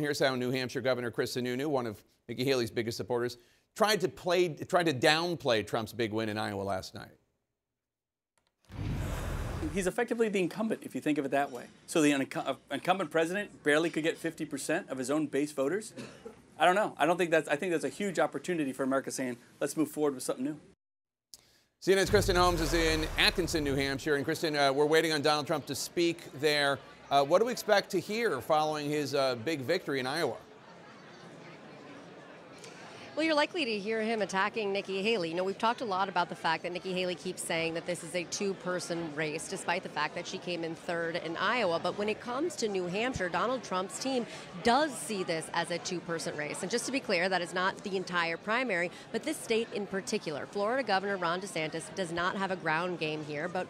Here's how New Hampshire Governor Chris Sununu, one of Nikki Haley's biggest supporters, tried to play, tried to downplay Trump's big win in Iowa last night. He's effectively the incumbent, if you think of it that way. So the uh, incumbent president barely could get 50% of his own base voters. I don't know. I don't think that's. I think that's a huge opportunity for America saying, let's move forward with something new. CNN's Kristen Holmes is in Atkinson, New Hampshire, and Kristen, uh, we're waiting on Donald Trump to speak there. Uh, what do we expect to hear following his uh, big victory in Iowa? Well, you're likely to hear him attacking Nikki Haley. You know, we've talked a lot about the fact that Nikki Haley keeps saying that this is a two person race, despite the fact that she came in third in Iowa. But when it comes to New Hampshire, Donald Trump's team does see this as a two person race. And just to be clear, that is not the entire primary, but this state in particular. Florida Governor Ron DeSantis does not have a ground game here, but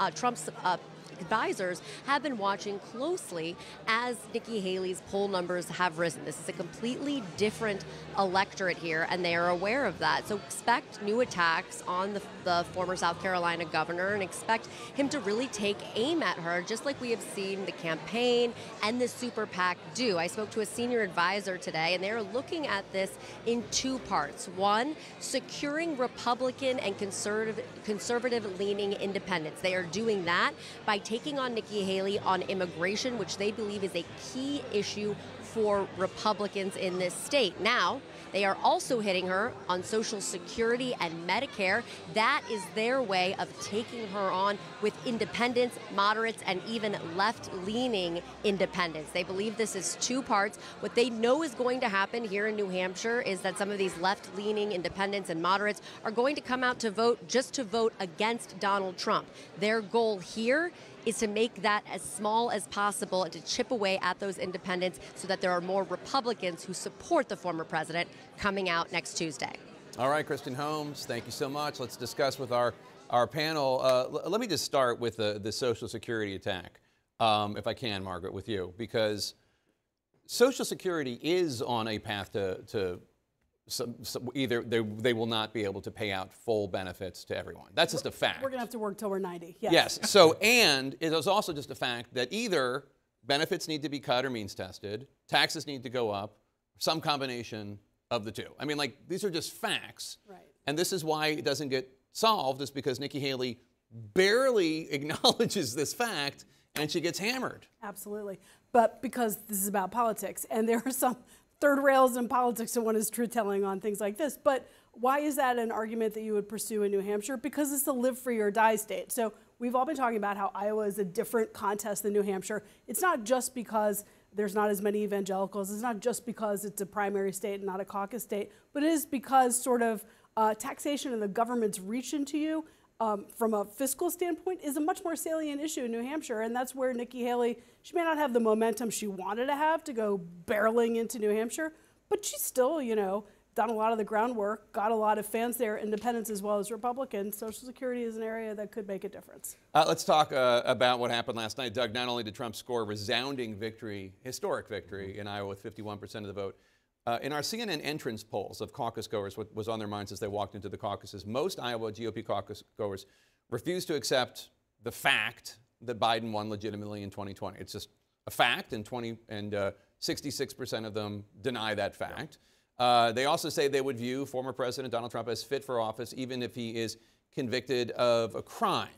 uh, Trump's uh, advisors have been watching closely as Nikki Haley's poll numbers have risen. This is a completely different electorate here, and they are aware of that. So expect new attacks on the, the former South Carolina governor and expect him to really take aim at her, just like we have seen the campaign and the super PAC do. I spoke to a senior advisor today, and they're looking at this in two parts. One, securing Republican and conservative, conservative leaning independents. They are doing that by taking on Nikki Haley on immigration, which they believe is a key issue for Republicans in this state. Now, they are also hitting her on Social Security and Medicare. That is their way of taking her on with independents, moderates, and even left leaning independents. They believe this is two parts. What they know is going to happen here in New Hampshire is that some of these left leaning independents and moderates are going to come out to vote just to vote against Donald Trump. Their goal here is to make that as small as possible and to chip away at those independents so that there are more Republicans who support the former president coming out next Tuesday. All right, Kristen Holmes, thank you so much. Let's discuss with our, our panel. Uh, let me just start with the, the Social Security attack, um, if I can, Margaret, with you, because Social Security is on a path to, to some, some, either they, they will not be able to pay out full benefits to everyone. That's just a fact. We're going to have to work till we're 90. Yes. Yes. So, and it is also just a fact that either benefits need to be cut or means tested, taxes need to go up, some combination of the two. I mean, like, these are just facts. Right. And this is why it doesn't get solved, is because Nikki Haley barely acknowledges this fact and she gets hammered. Absolutely. But because this is about politics, and there are some third rails in politics and one is truth telling on things like this. But why is that an argument that you would pursue in New Hampshire? Because it's a live free or die state. So we've all been talking about how Iowa is a different contest than New Hampshire. It's not just because there's not as many evangelicals. It's not just because it's a primary state and not a caucus state, but it is because sort of uh, taxation and the government's reach into you um, from a fiscal standpoint is a much more salient issue in New Hampshire, and that's where Nikki Haley, she may not have the momentum she wanted to have to go barreling into New Hampshire, but she's still, you know, done a lot of the groundwork, got a lot of fans there, independents as well as Republicans. Social Security is an area that could make a difference. Uh, let's talk uh, about what happened last night. Doug, not only did Trump score a resounding victory, historic victory in Iowa with 51% of the vote, uh, in our CNN entrance polls of caucus goers, what was on their minds as they walked into the caucuses, most Iowa GOP caucus goers refused to accept the fact that Biden won legitimately in 2020. It's just a fact, and 20 and uh, 66% of them deny that fact. Uh, they also say they would view former President Donald Trump as fit for office, even if he is convicted of a crime.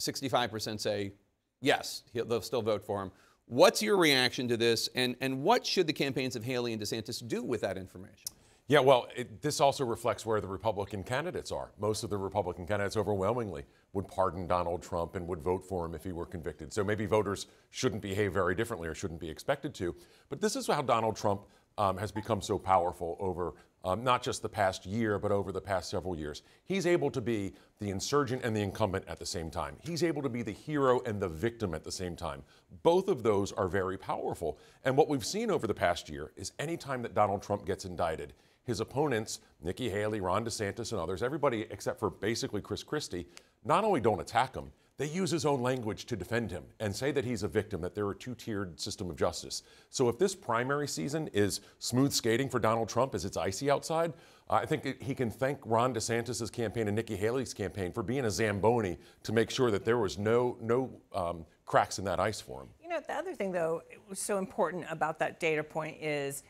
65% say yes, they'll still vote for him. What's your reaction to this, and, and what should the campaigns of Haley and DeSantis do with that information? Yeah, well, it, this also reflects where the Republican candidates are. Most of the Republican candidates overwhelmingly would pardon Donald Trump and would vote for him if he were convicted. So maybe voters shouldn't behave very differently or shouldn't be expected to. But this is how Donald Trump um, has become so powerful over um, not just the past year, but over the past several years. He's able to be the insurgent and the incumbent at the same time. He's able to be the hero and the victim at the same time. Both of those are very powerful. And what we've seen over the past year is anytime that Donald Trump gets indicted, his opponents, Nikki Haley, Ron DeSantis, and others, everybody except for basically Chris Christie, not only don't attack him, they use his own language to defend him and say that he's a victim, that they're a two tiered system of justice. So if this primary season is smooth skating for Donald Trump as it's icy outside, I think he can thank Ron DeSantis' campaign and Nikki Haley's campaign for being a Zamboni to make sure that there was no, no um, cracks in that ice for him. You know, the other thing, though, was so important about that data point is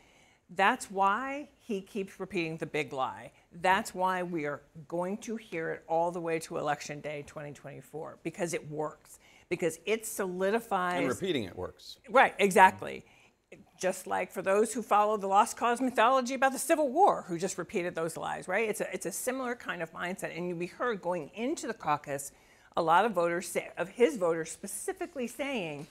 that's why he keeps repeating the big lie. That's why we are going to hear it all the way to Election Day 2024 because it works, because it solidifies. And repeating it works. Right, exactly. Just like for those who follow the lost cause mythology about the Civil War, who just repeated those lies, right? It's a, it's a similar kind of mindset. And we heard going into the caucus a lot of voters, say, of his voters specifically saying,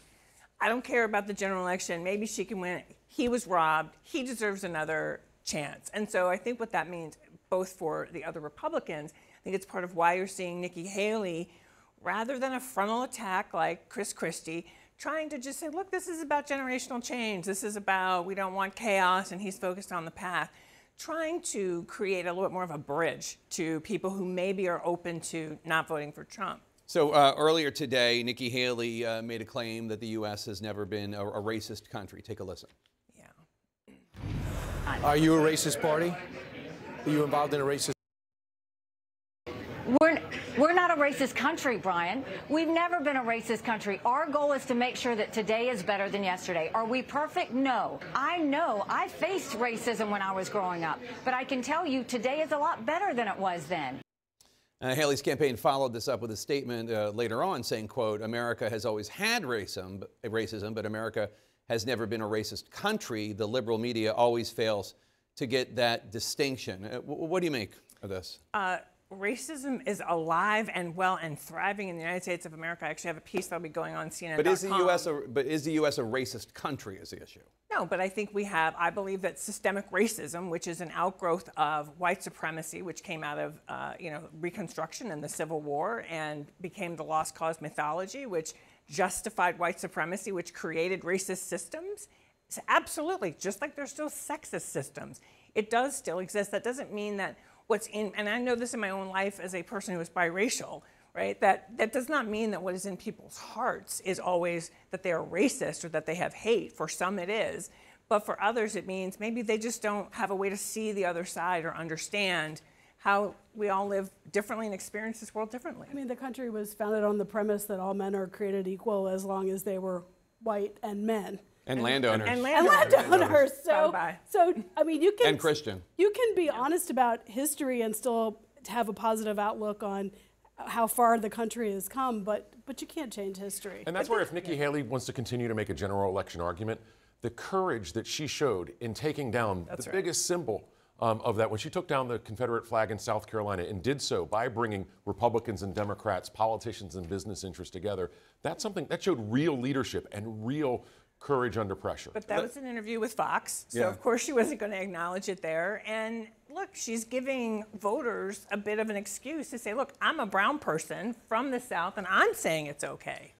I don't care about the general election. Maybe she can win. He was robbed. He deserves another chance. And so I think what that means, both for the other Republicans, I think it's part of why you're seeing Nikki Haley, rather than a frontal attack like Chris Christie, trying to just say, look, this is about generational change. This is about we don't want chaos, and he's focused on the path. Trying to create a little bit more of a bridge to people who maybe are open to not voting for Trump. So uh, earlier today, Nikki Haley uh, made a claim that the U.S. has never been a, a racist country. Take a listen. Yeah. Are you a racist party? Are you involved in a racist? We're, we're not a racist country, Brian. We've never been a racist country. Our goal is to make sure that today is better than yesterday. Are we perfect? No. I know I faced racism when I was growing up, but I can tell you today is a lot better than it was then. Uh, Haley's campaign followed this up with a statement uh, later on saying, quote, America has always had racism, racism, but America has never been a racist country. The liberal media always fails to get that distinction. Uh, what do you make of this? Uh, racism is alive and well and thriving in the United States of America. I actually have a piece that'll be going on CNN. But is the U.S. a, but is the U.S. a racist country? Is the issue? No, but I think we have. I believe that systemic racism, which is an outgrowth of white supremacy, which came out of uh, you know Reconstruction and the Civil War, and became the lost cause mythology, which justified white supremacy, which created racist systems. So absolutely, just like there's still sexist systems, it does still exist. That doesn't mean that what's in, and I know this in my own life as a person who is biracial, right? That, that does not mean that what is in people's hearts is always that they are racist or that they have hate. For some, it is. But for others, it means maybe they just don't have a way to see the other side or understand how we all live differently and experience this world differently. I mean, the country was founded on the premise that all men are created equal as long as they were white and men. And, landowners. And and landowners. landowners. So, so I mean, you can And Christian. You can be honest about history and still have a positive outlook on how far the country has come, but but you can't change history. And that's where if Nikki Haley wants to continue to make a general election argument, the courage that she showed in taking down That's the right. biggest symbol um, of that, when she took down the Confederate flag in South Carolina and did so by bringing Republicans and Democrats, politicians and business interests together, that's something that showed real leadership and real courage under pressure. But that was an interview with Fox, so Yeah. of course she wasn't going to acknowledge it there. And look, she's giving voters a bit of an excuse to say, look, I'm a brown person from the South and I'm saying it's okay.